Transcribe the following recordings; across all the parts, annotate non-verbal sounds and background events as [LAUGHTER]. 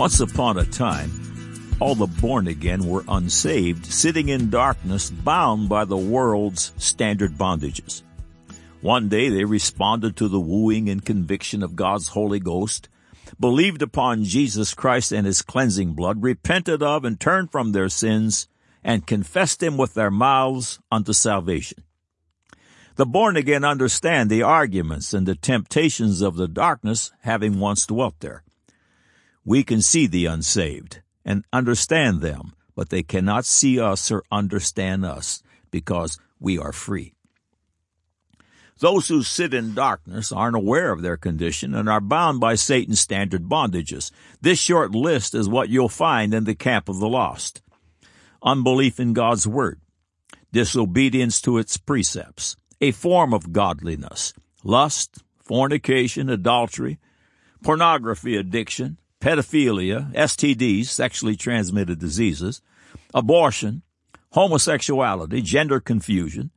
Once upon a time, all the born again were unsaved, sitting in darkness, bound by the world's standard bondages. One day they responded to the wooing and conviction of God's Holy Ghost, believed upon Jesus Christ and His cleansing blood, repented of and turned from their sins, and confessed Him with their mouths unto salvation. The born again understand the arguments and the temptations of the darkness having once dwelt there. We can see the unsaved and understand them, but they cannot see us or understand us because we are free. Those who sit in darkness aren't aware of their condition and are bound by Satan's standard bondages. This short list is what you'll find in the camp of the lost. Unbelief in God's Word, disobedience to its precepts, a form of godliness, lust, fornication, adultery, pornography addiction, pedophilia, STDs, sexually transmitted diseases, abortion, homosexuality, gender confusion,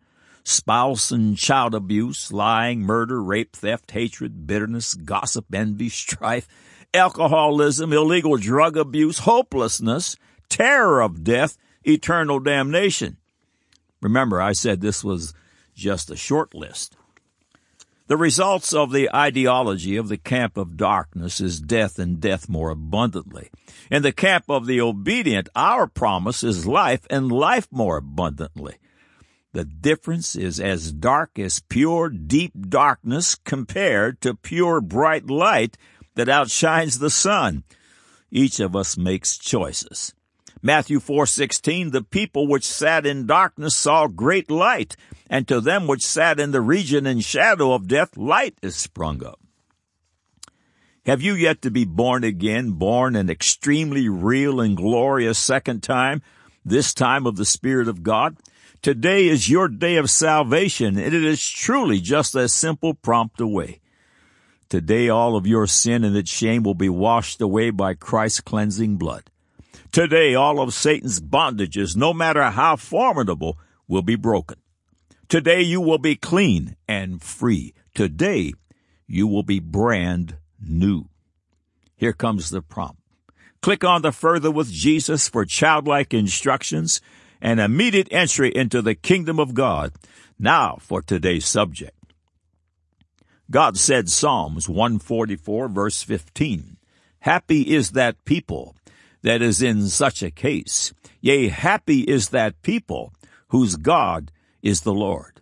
spouse and child abuse, lying, murder, rape, theft, hatred, bitterness, gossip, envy, strife, alcoholism, illegal drug abuse, hopelessness, terror of death, eternal damnation. Remember, I said this was just a short list. The results of the ideology of the camp of darkness is death and death more abundantly. In the camp of the obedient, our promise is life and life more abundantly. The difference is as dark as pure, deep darkness compared to pure, bright light that outshines the sun. Each of us makes choices. Matthew 4:16 The people which sat in darkness saw great light, and to them which sat in the region and shadow of death light is sprung up. Have you yet to be born again, born an extremely real and glorious second time, this time of the Spirit of God? Today is your day of salvation, and it is truly just a simple prompt away. Today all of your sin and its shame will be washed away by Christ's cleansing blood. Today all of Satan's bondages, no matter how formidable, will be broken. Today you will be clean and free. Today you will be brand new. Here comes the prompt. Click on the Further with Jesus for childlike instructions and immediate entry into the kingdom of God. Now for today's subject. God said Psalms 144 verse 15, Happy is that people that is in such a case. Yea, happy is that people whose God is the Lord.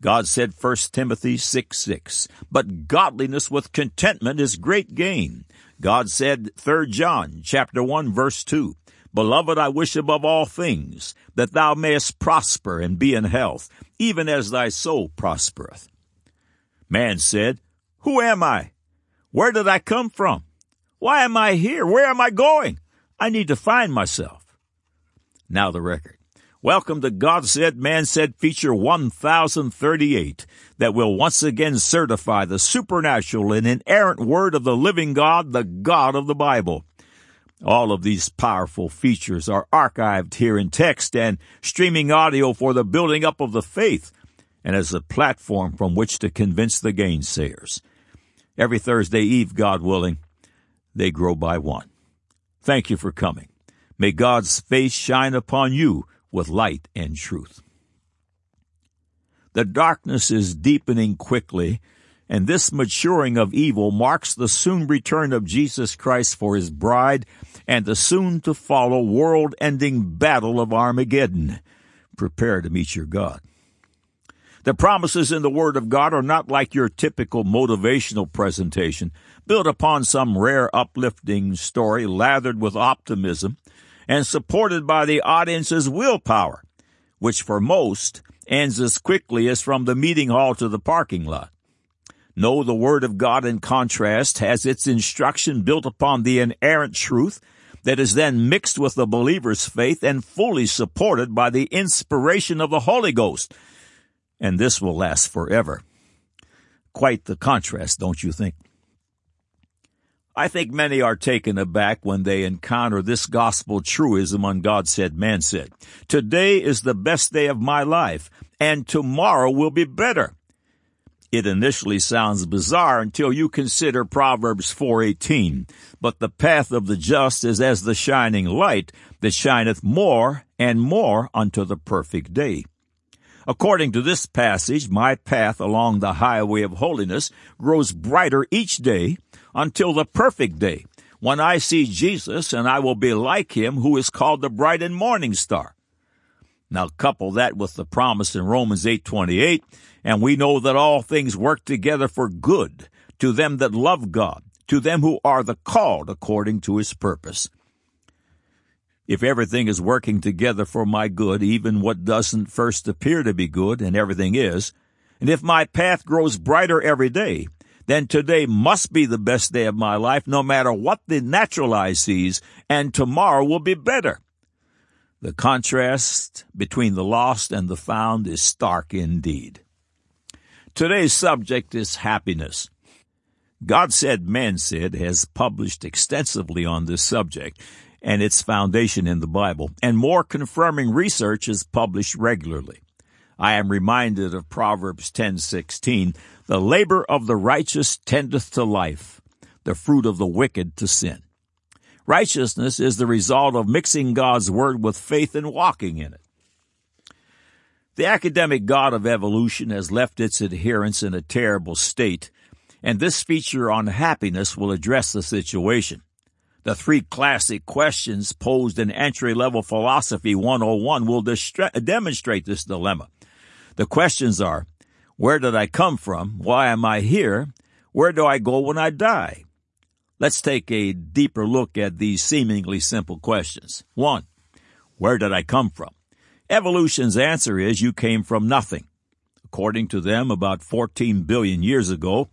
God said 1 Timothy 6 6, but godliness with contentment is great gain. God said 3 John chapter 1 verse 2, Beloved, I wish above all things that thou mayest prosper and be in health, even as thy soul prospereth. Man said, Who am I? Where did I come from? Why am I here? Where am I going? I need to find myself. Now the record. Welcome to God Said, Man Said feature 1038 that will once again certify the supernatural and inerrant word of the living God, the God of the Bible. All of these powerful features are archived here in text and streaming audio for the building up of the faith and as a platform from which to convince the gainsayers. Every Thursday Eve, God willing, they grow by one. Thank you for coming. May God's face shine upon you with light and truth. The darkness is deepening quickly and this maturing of evil marks the soon return of Jesus Christ for his bride and the soon to follow world ending battle of Armageddon. Prepare to meet your God. The promises in the Word of God are not like your typical motivational presentation, built upon some rare uplifting story lathered with optimism and supported by the audience's willpower, which for most ends as quickly as from the meeting hall to the parking lot. No, the Word of God, in contrast, has its instruction built upon the inerrant truth that is then mixed with the believer's faith and fully supported by the inspiration of the Holy Ghost. And this will last forever. Quite the contrast, don't you think? I think many are taken aback when they encounter this gospel truism on God said, man said. Today is the best day of my life, and tomorrow will be better. It initially sounds bizarre until you consider Proverbs 4:18, but the path of the just is as the shining light that shineth more and more unto the perfect day. According to this passage, my path along the highway of holiness grows brighter each day until the perfect day, when I see Jesus and I will be like him who is called the bright and morning star. Now couple that with the promise in Romans 8:28, and we know that all things work together for good to them that love God, to them who are the called according to his purpose. If everything is working together for my good, even what doesn't first appear to be good, and everything is, and if my path grows brighter every day, then today must be the best day of my life, no matter what the natural eye sees, and tomorrow will be better. The contrast between the lost and the found is stark indeed. Today's subject is happiness. God Said, Man Said has published extensively on this subject and its foundation in the Bible, and more confirming research is published regularly. I am reminded of Proverbs 10:16, "The labor of the righteous tendeth to life, the fruit of the wicked to sin." Righteousness is the result of mixing God's Word with faith and walking in it. The academic God of evolution has left its adherents in a terrible state, and this feature on happiness will address the situation. The three classic questions posed in entry level philosophy 101 will distra- demonstrate this dilemma. The questions are, where did I come from? Why am I here? Where do I go when I die? Let's take a deeper look at these seemingly simple questions. One, where did I come from? Evolution's answer is you came from nothing. According to them, about 14 billion years ago,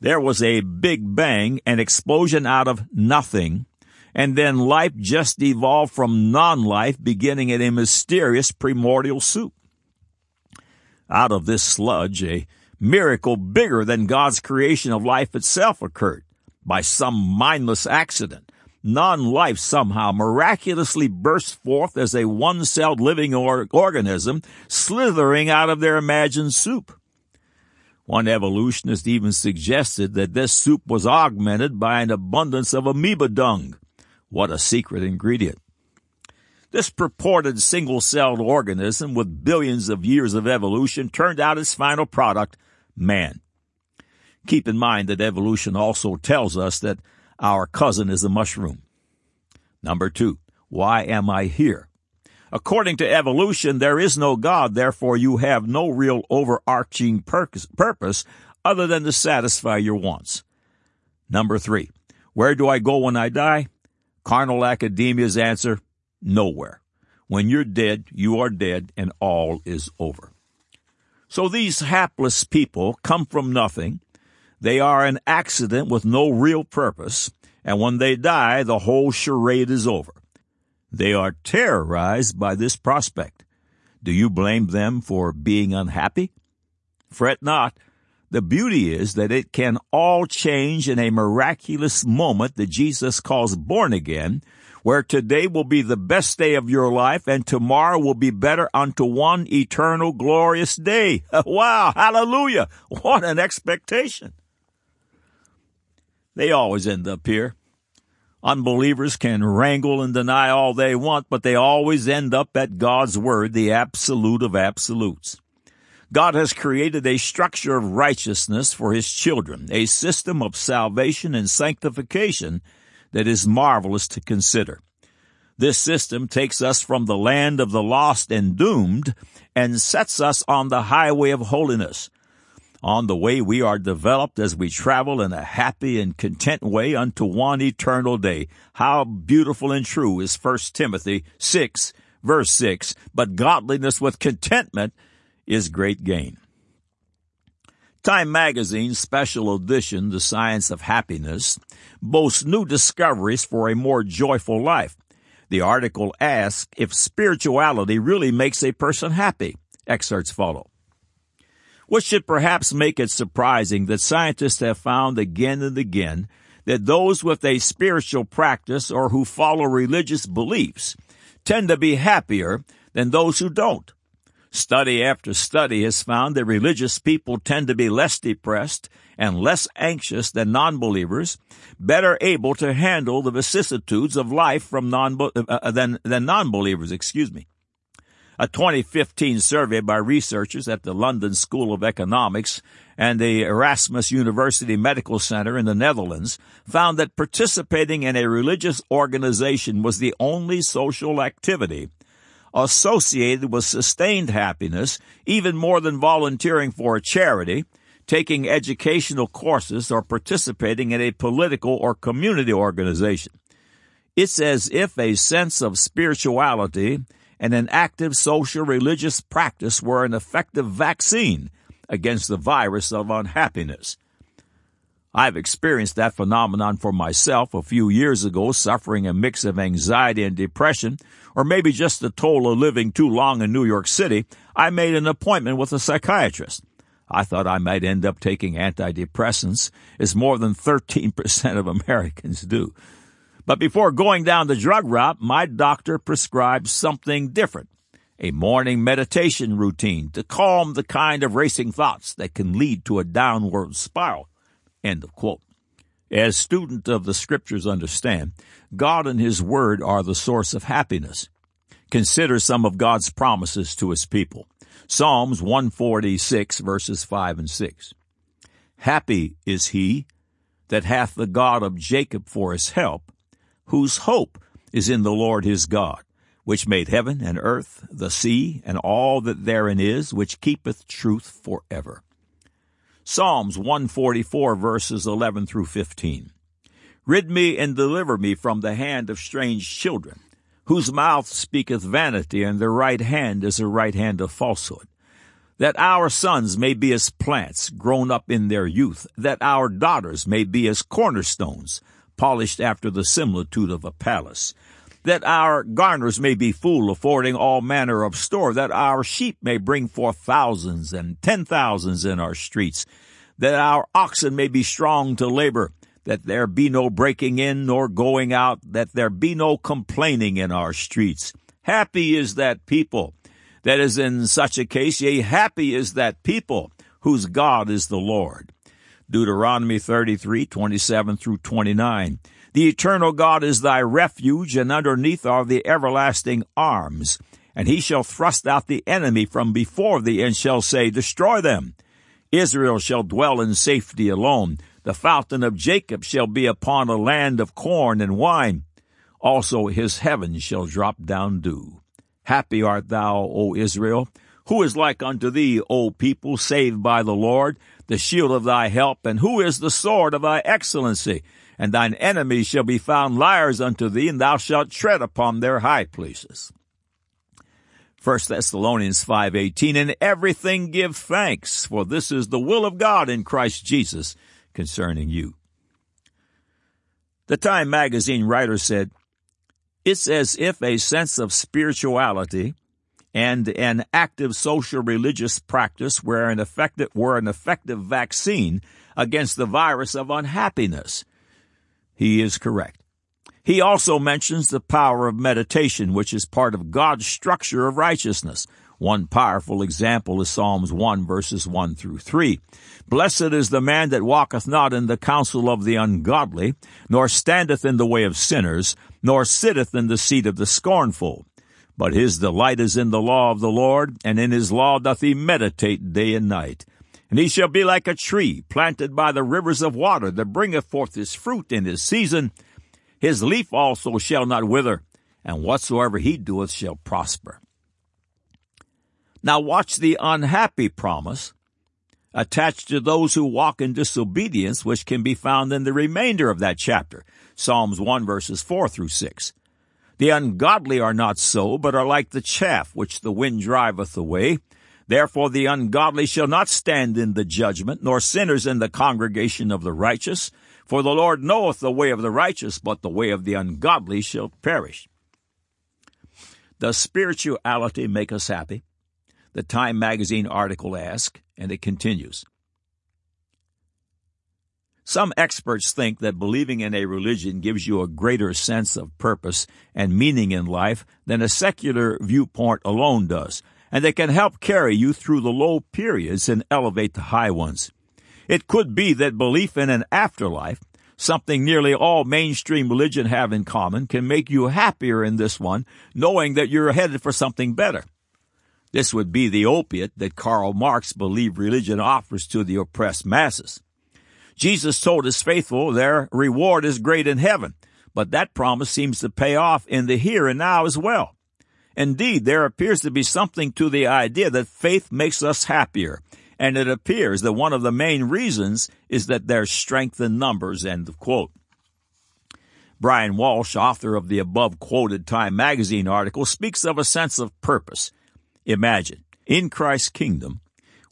there was a big bang, an explosion out of nothing, and then life just evolved from non-life, beginning in a mysterious primordial soup. Out of this sludge, a miracle bigger than God's creation of life itself occurred by some mindless accident. Non-life somehow miraculously burst forth as a one-celled living or- organism slithering out of their imagined soup. One evolutionist even suggested that this soup was augmented by an abundance of amoeba dung. What a secret ingredient. This purported single-celled organism with billions of years of evolution turned out its final product, man. Keep in mind that evolution also tells us that our cousin is a mushroom. Number two, why am I here? According to evolution, there is no God, therefore you have no real overarching purpose other than to satisfy your wants. Number three, where do I go when I die? Carnal academia's answer, nowhere. When you're dead, you are dead and all is over. So these hapless people come from nothing, they are an accident with no real purpose, and when they die, the whole charade is over. They are terrorized by this prospect. Do you blame them for being unhappy? Fret not. The beauty is that it can all change in a miraculous moment that Jesus calls born again, where today will be the best day of your life and tomorrow will be better unto one eternal glorious day. [LAUGHS] wow! Hallelujah! What an expectation! They always end up here. Unbelievers can wrangle and deny all they want, but they always end up at God's Word, the absolute of absolutes. God has created a structure of righteousness for His children, a system of salvation and sanctification that is marvelous to consider. This system takes us from the land of the lost and doomed and sets us on the highway of holiness on the way we are developed as we travel in a happy and content way unto one eternal day. How beautiful and true is 1 Timothy 6 verse 6, but godliness with contentment is great gain. Time Magazine's special edition, The Science of Happiness, boasts new discoveries for a more joyful life. The article asks if spirituality really makes a person happy. Excerpts follow What should perhaps make it surprising that scientists have found again and again that those with a spiritual practice or who follow religious beliefs tend to be happier than those who don't. Study after study has found that religious people tend to be less depressed and less anxious than non-believers, better able to handle the vicissitudes of life from non uh, uh, than than non-believers, excuse me. A 2015 survey by researchers at the London School of Economics and the Erasmus University Medical Center in the Netherlands found that participating in a religious organization was the only social activity associated with sustained happiness, even more than volunteering for a charity, taking educational courses, or participating in a political or community organization. It's as if a sense of spirituality and an active social religious practice were an effective vaccine against the virus of unhappiness. I've experienced that phenomenon for myself a few years ago, suffering a mix of anxiety and depression, or maybe just the toll of living too long in New York City. I made an appointment with a psychiatrist. I thought I might end up taking antidepressants, as more than 13% of Americans do. But before going down the drug route, my doctor prescribed something different a morning meditation routine to calm the kind of racing thoughts that can lead to a downward spiral. End of quote. As students of the scriptures understand, God and His Word are the source of happiness. Consider some of God's promises to His people. Psalms 146 verses 5 and 6. Happy is he that hath the God of Jacob for his help, whose hope is in the Lord his God, which made heaven and earth, the sea, and all that therein is, which keepeth truth forever. Psalms 144 verses 11 through 15. Rid me and deliver me from the hand of strange children, whose mouth speaketh vanity, and their right hand is a right hand of falsehood that our sons may be as plants grown up in their youth, that our daughters may be as cornerstones, polished after the similitude of a palace, that our garners may be full, affording all manner of store, that our sheep may bring forth thousands and ten thousands in our streets, that our oxen may be strong to labor, that there be no breaking in nor going out, that there be no complaining in our streets. Happy is that people that is in such a case, yea, happy is that people whose God is the Lord. Deuteronomy 33, 27 through 29. The eternal God is thy refuge, and underneath are the everlasting arms. And he shall thrust out the enemy from before thee, and shall say, Destroy them. Israel shall dwell in safety alone. The fountain of Jacob shall be upon a land of corn and wine. Also his heavens shall drop down dew. Happy art thou, O Israel. Who is like unto thee, O people, saved by the Lord? the shield of thy help, and who is the sword of thy excellency? And thine enemies shall be found liars unto thee, and thou shalt tread upon their high places. 1 Thessalonians 5:18 In everything give thanks for this is the will of God in Christ Jesus concerning you. The Time magazine writer said, It's as if a sense of spirituality and an active social religious practice were an effective, were an effective vaccine against the virus of unhappiness. He is correct. He also mentions the power of meditation, which is part of God's structure of righteousness. One powerful example is Psalms 1 verses 1 through 3. Blessed is the man that walketh not in the counsel of the ungodly, nor standeth in the way of sinners, nor sitteth in the seat of the scornful. But his delight is in the law of the Lord, and in his law doth he meditate day and night. And he shall be like a tree planted by the rivers of water that bringeth forth his fruit in his season. His leaf also shall not wither, and whatsoever he doeth shall prosper. Now watch the unhappy promise attached to those who walk in disobedience, which can be found in the remainder of that chapter, Psalms 1 verses 4 through 6. The ungodly are not so, but are like the chaff which the wind driveth away. Therefore the ungodly shall not stand in the judgment, nor sinners in the congregation of the righteous. For the Lord knoweth the way of the righteous, but the way of the ungodly shall perish. Does spirituality make us happy? The Time magazine article asks, and it continues. Some experts think that believing in a religion gives you a greater sense of purpose and meaning in life than a secular viewpoint alone does. and they can help carry you through the low periods and elevate the high ones. It could be that belief in an afterlife, something nearly all mainstream religion have in common, can make you happier in this one, knowing that you're headed for something better. This would be the opiate that Karl Marx believed religion offers to the oppressed masses. Jesus told his faithful their reward is great in heaven, but that promise seems to pay off in the here and now as well. Indeed, there appears to be something to the idea that faith makes us happier, and it appears that one of the main reasons is that there's strength in numbers, end of quote. Bryan Walsh, author of the above quoted Time magazine article, speaks of a sense of purpose. Imagine, in Christ's kingdom,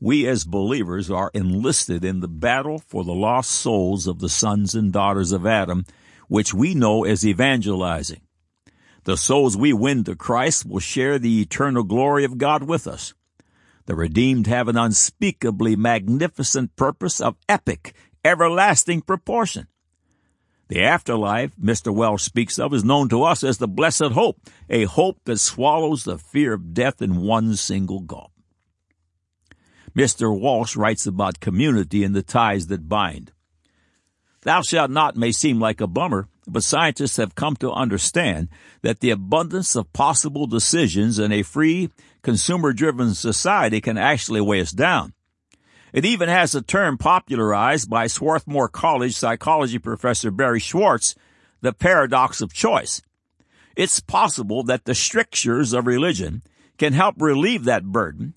we as believers are enlisted in the battle for the lost souls of the sons and daughters of Adam, which we know as evangelizing. The souls we win to Christ will share the eternal glory of God with us. The redeemed have an unspeakably magnificent purpose of epic, everlasting proportion. The afterlife Mr. Welsh speaks of is known to us as the blessed hope, a hope that swallows the fear of death in one single gulp. Mr. Walsh writes about community and the ties that bind. Thou shalt not may seem like a bummer, but scientists have come to understand that the abundance of possible decisions in a free, consumer-driven society can actually weigh us down. It even has a term popularized by Swarthmore College psychology professor Barry Schwartz, the paradox of choice. It's possible that the strictures of religion can help relieve that burden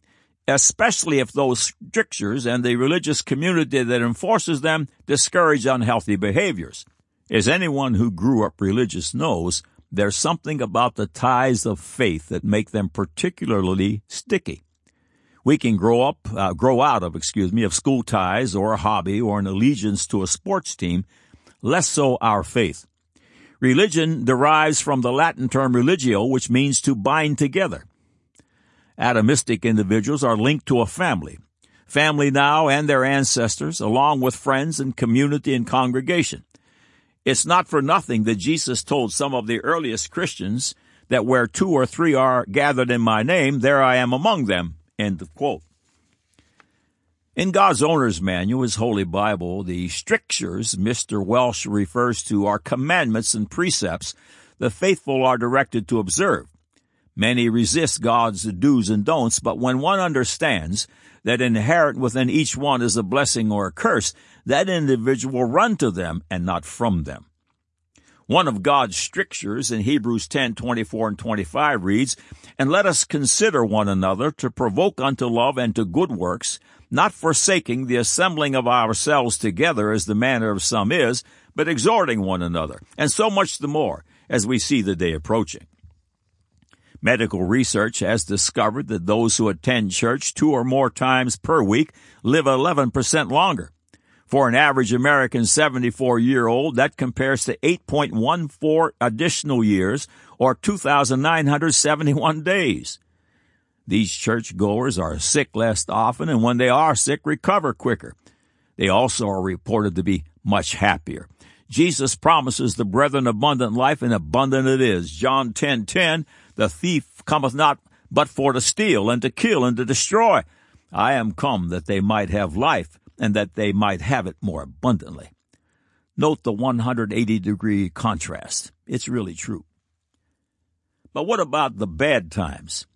especially if those strictures and the religious community that enforces them discourage unhealthy behaviors. As anyone who grew up religious knows, there's something about the ties of faith that make them particularly sticky. We can grow up, uh, grow out of, excuse me, of school ties or a hobby or an allegiance to a sports team, less so our faith. Religion derives from the Latin term religio, which means to bind together. Atomistic individuals are linked to a family. Family now and their ancestors, along with friends and community and congregation. It's not for nothing that Jesus told some of the earliest Christians that where two or three are gathered in my name, there I am among them. End of quote. In God's owner's manual, his holy Bible, the strictures Mr. Welsh refers to are commandments and precepts the faithful are directed to observe. Many resist God's do's and don'ts, but when one understands that inherent within each one is a blessing or a curse, that individual will run to them and not from them. One of God's strictures in Hebrews 10, 24 and 25 reads, And let us consider one another to provoke unto love and to good works, not forsaking the assembling of ourselves together as the manner of some is, but exhorting one another, and so much the more as we see the day approaching. Medical research has discovered that those who attend church two or more times per week live 11% longer. For an average American 74 year old, that compares to 8.14 additional years or 2,971 days. These churchgoers are sick less often and when they are sick, recover quicker. They also are reported to be much happier. Jesus promises the brethren abundant life and abundant it is. John 10, 10, the thief cometh not but for to steal and to kill and to destroy. I am come that they might have life and that they might have it more abundantly. Note the 180 degree contrast. It's really true. But what about the bad times?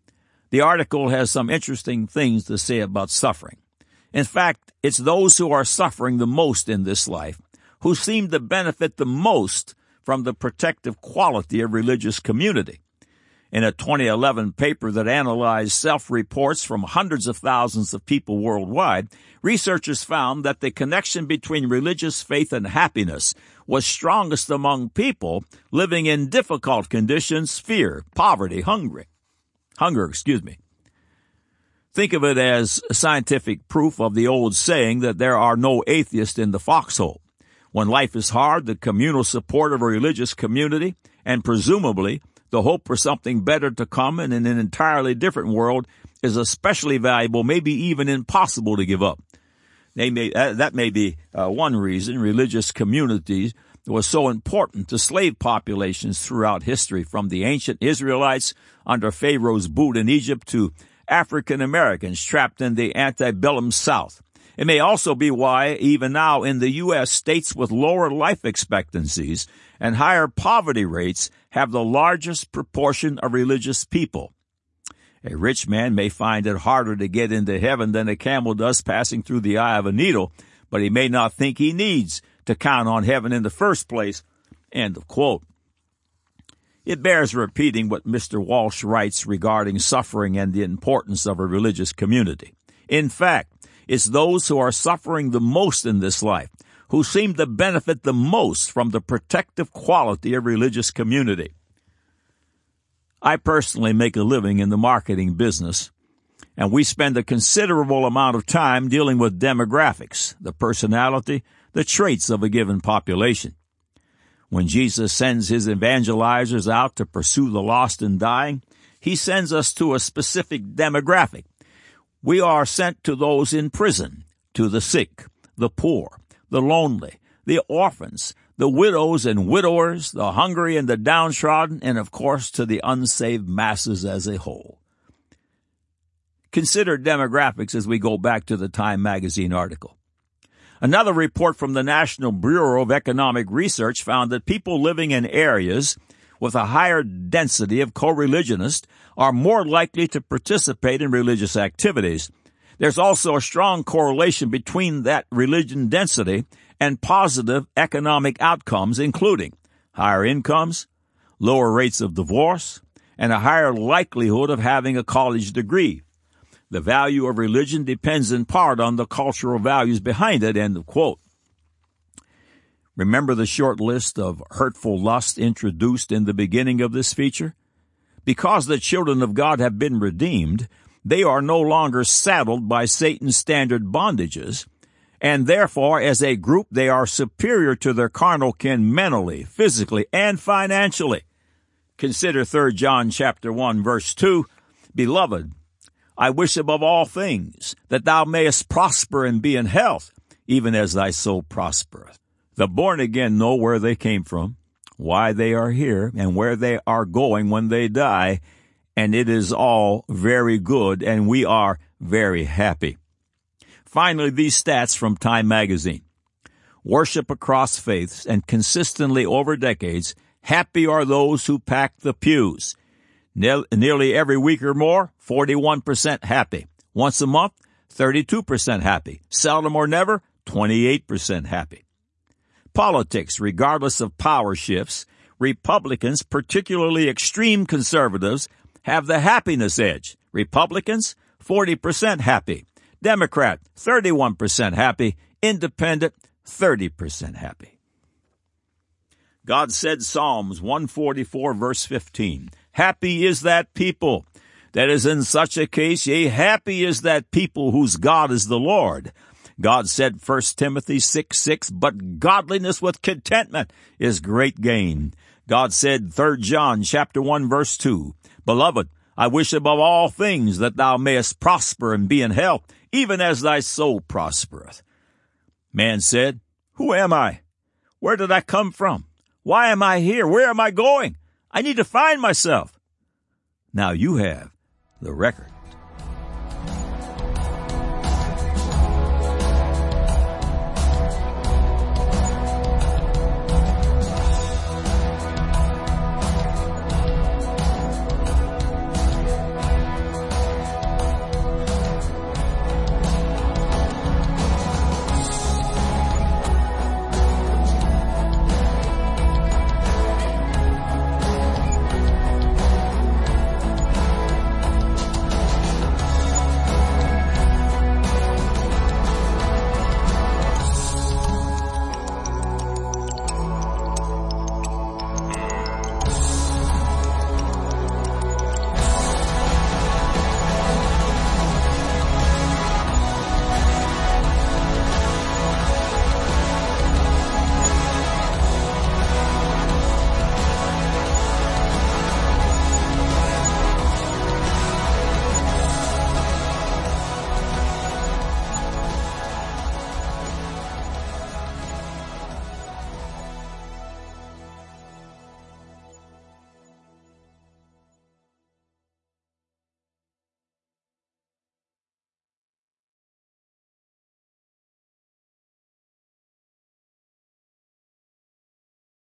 The article has some interesting things to say about suffering. In fact, it's those who are suffering the most in this life who seem to benefit the most from the protective quality of religious community. In a 2011 paper that analyzed self-reports from hundreds of thousands of people worldwide, researchers found that the connection between religious faith and happiness was strongest among people living in difficult conditions, fear, poverty, hungry. Hunger, excuse me. Think of it as scientific proof of the old saying that there are no atheists in the foxhole. When life is hard, the communal support of a religious community and presumably the hope for something better to come in an entirely different world is especially valuable, maybe even impossible to give up. They May, uh, that may be uh, one reason religious communities was so important to slave populations throughout history, from the ancient Israelites under Pharaoh's boot in Egypt to African Americans trapped in the antebellum South. It may also be why, even now in the U.S., states with lower life expectancies and higher poverty rates have the largest proportion of religious people. A rich man may find it harder to get into heaven than a camel does passing through the eye of a needle, but he may not think he needs to count on heaven in the first place. End of quote. It bears repeating what Mr. Walsh writes regarding suffering and the importance of a religious community. In fact, it's those who are suffering the most in this life who seem to benefit the most from the protective quality of religious community. I personally make a living in the marketing business, and we spend a considerable amount of time dealing with demographics, the personality, the traits of a given population. When Jesus sends his evangelizers out to pursue the lost and dying, he sends us to a specific demographic. We are sent to those in prison, to the sick, the poor, the lonely, the orphans, the widows and widowers, the hungry and the downtrodden, and of course to the unsaved masses as a whole. Consider demographics as we go back to the Time magazine article. Another report from the National Bureau of Economic Research found that people living in areas with a higher density of co-religionists are more likely to participate in religious activities. There's also a strong correlation between that religion density and positive economic outcomes, including higher incomes, lower rates of divorce, and a higher likelihood of having a college degree. The value of religion depends in part on the cultural values behind it, end of quote. Remember the short list of hurtful lusts introduced in the beginning of this feature? Because the children of God have been redeemed, they are no longer saddled by Satan's standard bondages, and therefore as a group they are superior to their carnal kin mentally, physically, and financially. Consider 3 John chapter 1 verse 2, Beloved, I wish above all things that thou mayest prosper and be in health, even as thy soul prospereth. The born again know where they came from, why they are here, and where they are going when they die, and it is all very good, and we are very happy. Finally, these stats from Time magazine. Worship across faiths and consistently over decades, happy are those who pack the pews. Ne- nearly every week or more, 41% happy. Once a month, 32% happy. Seldom or never, 28% happy. Politics, regardless of power shifts, Republicans, particularly extreme conservatives, have the happiness edge. Republicans, 40% happy. Democrat, 31% happy. Independent, 30% happy. God said Psalms 144 verse 15, Happy is that people that is in such a case, yea, happy is that people whose God is the Lord. God said 1 Timothy 6 6, but godliness with contentment is great gain. God said 3 John chapter 1 verse 2, Beloved, I wish above all things that thou mayest prosper and be in health, even as thy soul prospereth. Man said, Who am I? Where did I come from? Why am I here? Where am I going? I need to find myself. Now you have the record.